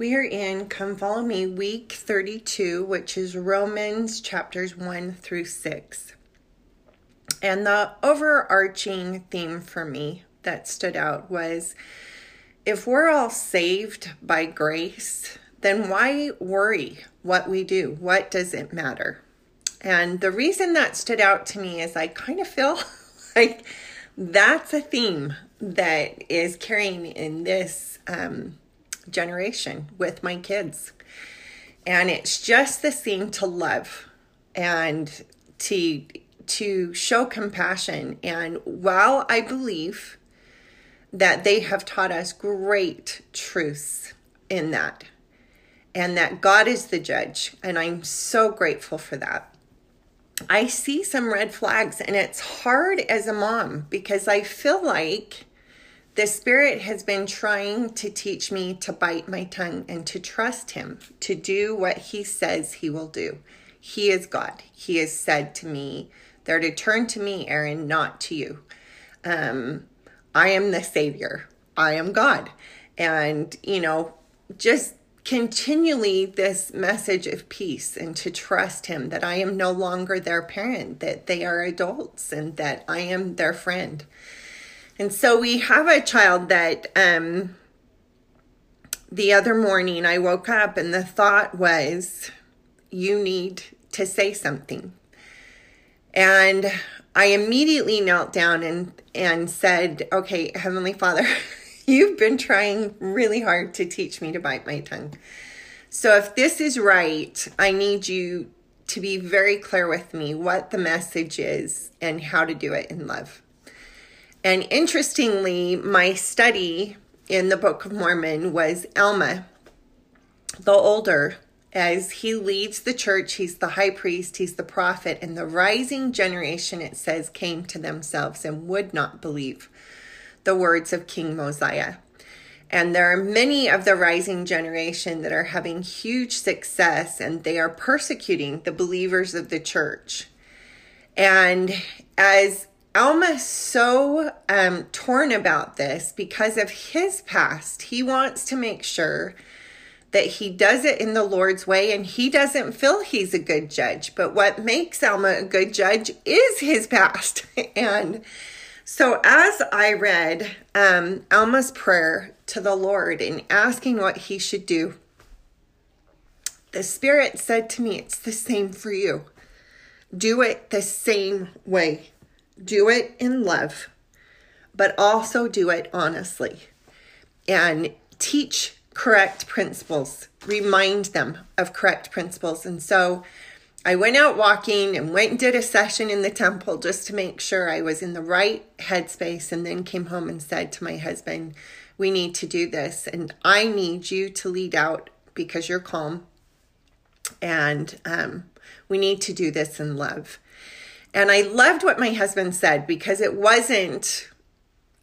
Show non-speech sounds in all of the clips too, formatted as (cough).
We are in Come Follow Me, week 32, which is Romans chapters 1 through 6. And the overarching theme for me that stood out was if we're all saved by grace, then why worry what we do? What does it matter? And the reason that stood out to me is I kind of feel (laughs) like that's a theme that is carrying in this um, generation with my kids. And it's just the thing to love and to to show compassion and while I believe that they have taught us great truths in that and that God is the judge and I'm so grateful for that. I see some red flags and it's hard as a mom because I feel like the Spirit has been trying to teach me to bite my tongue and to trust Him, to do what He says He will do. He is God. He has said to me, They're to turn to me, Aaron, not to you. Um, I am the Savior. I am God. And, you know, just continually this message of peace and to trust Him that I am no longer their parent, that they are adults, and that I am their friend. And so we have a child that um, the other morning I woke up and the thought was, you need to say something. And I immediately knelt down and, and said, okay, Heavenly Father, (laughs) you've been trying really hard to teach me to bite my tongue. So if this is right, I need you to be very clear with me what the message is and how to do it in love. And interestingly, my study in the Book of Mormon was Alma, the older, as he leads the church. He's the high priest, he's the prophet, and the rising generation, it says, came to themselves and would not believe the words of King Mosiah. And there are many of the rising generation that are having huge success and they are persecuting the believers of the church. And as Alma's so um, torn about this because of his past. He wants to make sure that he does it in the Lord's way and he doesn't feel he's a good judge. But what makes Alma a good judge is his past. (laughs) and so as I read um, Alma's prayer to the Lord and asking what he should do, the Spirit said to me, It's the same for you. Do it the same way do it in love, but also do it honestly and teach correct principles, remind them of correct principles. And so I went out walking and went and did a session in the temple just to make sure I was in the right headspace, and then came home and said to my husband, We need to do this, and I need you to lead out because you're calm. And um, we need to do this in love. And I loved what my husband said because it wasn't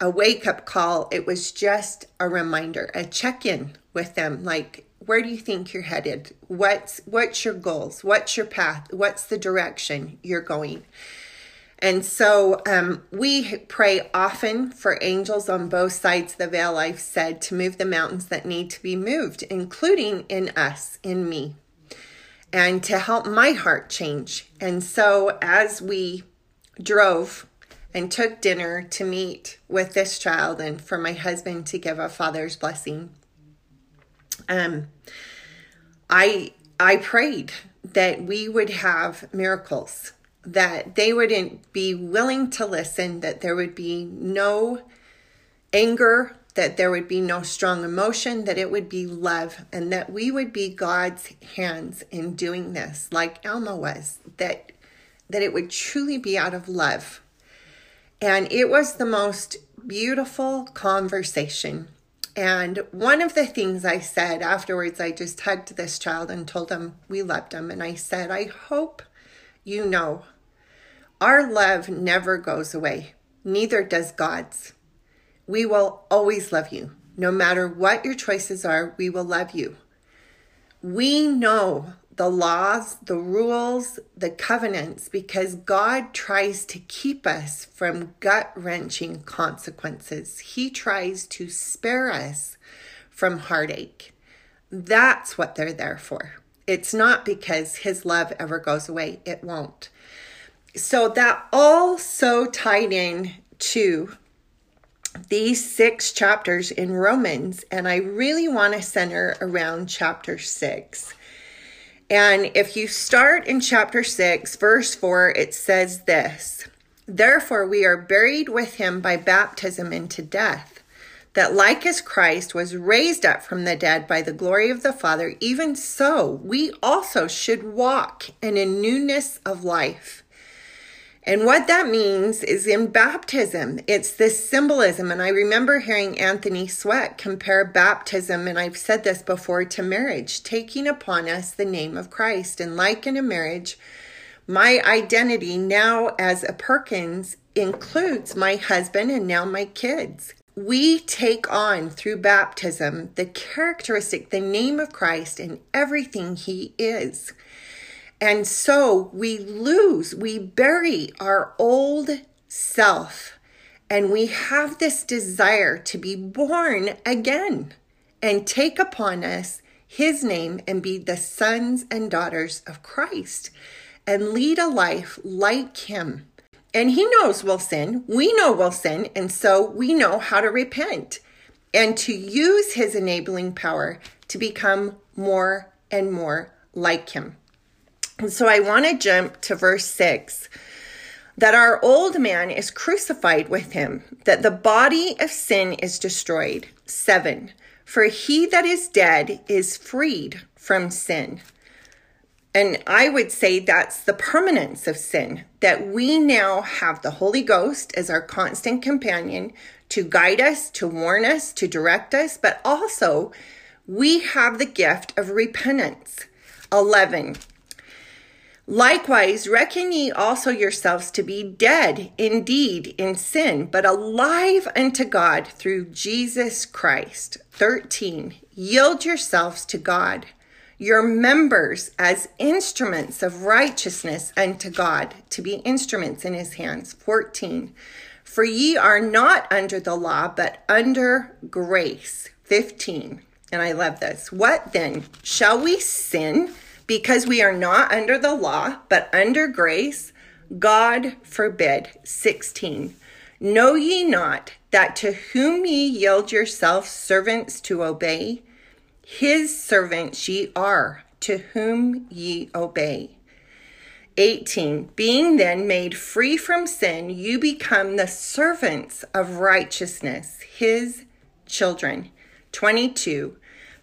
a wake up call, it was just a reminder, a check in with them like, where do you think you're headed? What's what's your goals? What's your path? What's the direction you're going? And so um, we pray often for angels on both sides of the veil, I've said, to move the mountains that need to be moved, including in us, in me and to help my heart change. And so as we drove and took dinner to meet with this child and for my husband to give a father's blessing, um, I I prayed that we would have miracles, that they wouldn't be willing to listen, that there would be no anger that there would be no strong emotion, that it would be love, and that we would be God's hands in doing this, like Alma was, that that it would truly be out of love. And it was the most beautiful conversation. And one of the things I said afterwards, I just hugged this child and told him we loved him. And I said, I hope you know our love never goes away, neither does God's. We will always love you. No matter what your choices are, we will love you. We know the laws, the rules, the covenants because God tries to keep us from gut wrenching consequences. He tries to spare us from heartache. That's what they're there for. It's not because his love ever goes away, it won't. So that all so tied in to these six chapters in Romans, and I really want to center around chapter six. And if you start in chapter 6, verse 4, it says this Therefore, we are buried with him by baptism into death, that like as Christ was raised up from the dead by the glory of the Father, even so we also should walk in a newness of life. And what that means is in baptism, it's this symbolism. And I remember hearing Anthony Sweat compare baptism, and I've said this before, to marriage, taking upon us the name of Christ. And like in a marriage, my identity now as a Perkins includes my husband and now my kids. We take on through baptism the characteristic, the name of Christ, and everything he is. And so we lose, we bury our old self, and we have this desire to be born again and take upon us his name and be the sons and daughters of Christ and lead a life like him. And he knows we'll sin. We know we'll sin. And so we know how to repent and to use his enabling power to become more and more like him. And so I want to jump to verse 6 that our old man is crucified with him, that the body of sin is destroyed. 7. For he that is dead is freed from sin. And I would say that's the permanence of sin, that we now have the Holy Ghost as our constant companion to guide us, to warn us, to direct us, but also we have the gift of repentance. 11. Likewise, reckon ye also yourselves to be dead indeed in sin, but alive unto God through Jesus Christ. 13. Yield yourselves to God, your members as instruments of righteousness unto God, to be instruments in his hands. 14. For ye are not under the law, but under grace. 15. And I love this. What then? Shall we sin? Because we are not under the law, but under grace, God forbid. 16. Know ye not that to whom ye yield yourselves servants to obey, his servants ye are, to whom ye obey. 18. Being then made free from sin, you become the servants of righteousness, his children. 22.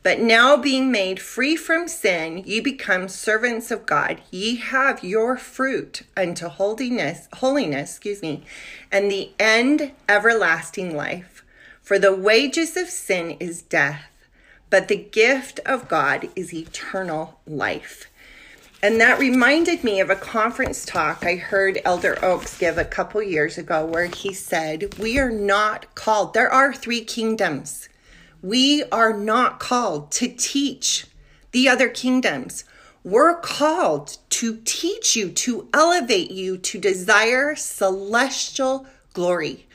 But now being made free from sin, ye become servants of God. Ye have your fruit unto holiness, holiness, excuse me, and the end everlasting life. For the wages of sin is death, but the gift of God is eternal life. And that reminded me of a conference talk I heard Elder Oaks give a couple years ago where he said, We are not called, there are three kingdoms. We are not called to teach the other kingdoms. We're called to teach you, to elevate you, to desire celestial glory,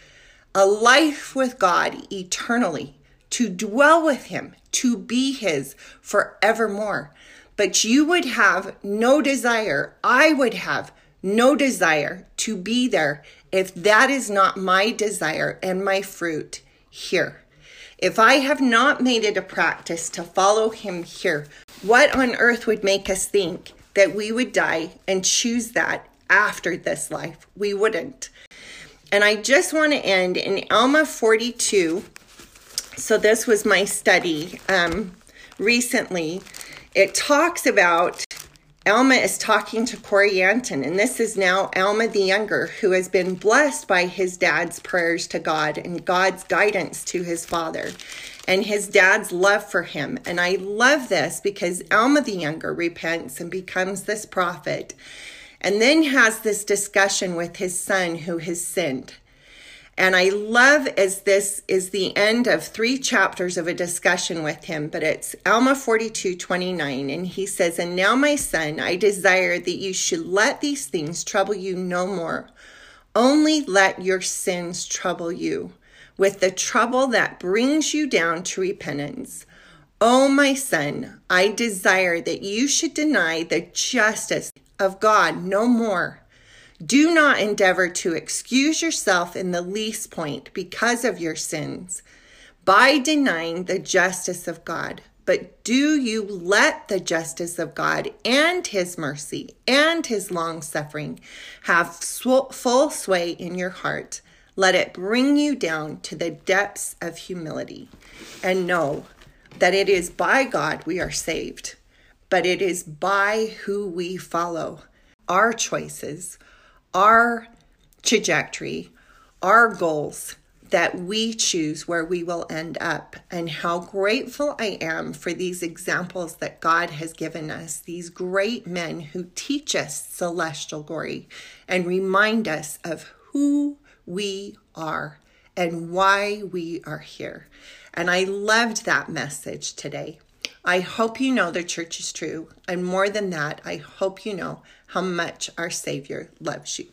a life with God eternally, to dwell with Him, to be His forevermore. But you would have no desire, I would have no desire to be there if that is not my desire and my fruit here. If I have not made it a practice to follow him here, what on earth would make us think that we would die and choose that after this life? We wouldn't. And I just want to end in Alma 42. So, this was my study um, recently. It talks about Alma is talking to Corianton, and this is now Alma the Younger, who has been blessed by his dad's prayers to God and God's guidance to his father and his dad's love for him. And I love this because Alma the Younger repents and becomes this prophet and then has this discussion with his son who has sinned. And I love as this is the end of three chapters of a discussion with him, but it's Alma 42 29. And he says, And now, my son, I desire that you should let these things trouble you no more. Only let your sins trouble you with the trouble that brings you down to repentance. Oh, my son, I desire that you should deny the justice of God no more. Do not endeavor to excuse yourself in the least point because of your sins by denying the justice of God. But do you let the justice of God and his mercy and his long suffering have full sway in your heart? Let it bring you down to the depths of humility and know that it is by God we are saved, but it is by who we follow. Our choices, our trajectory, our goals that we choose where we will end up. And how grateful I am for these examples that God has given us, these great men who teach us celestial glory and remind us of who we are and why we are here. And I loved that message today. I hope you know the church is true. And more than that, I hope you know how much our Savior loves you.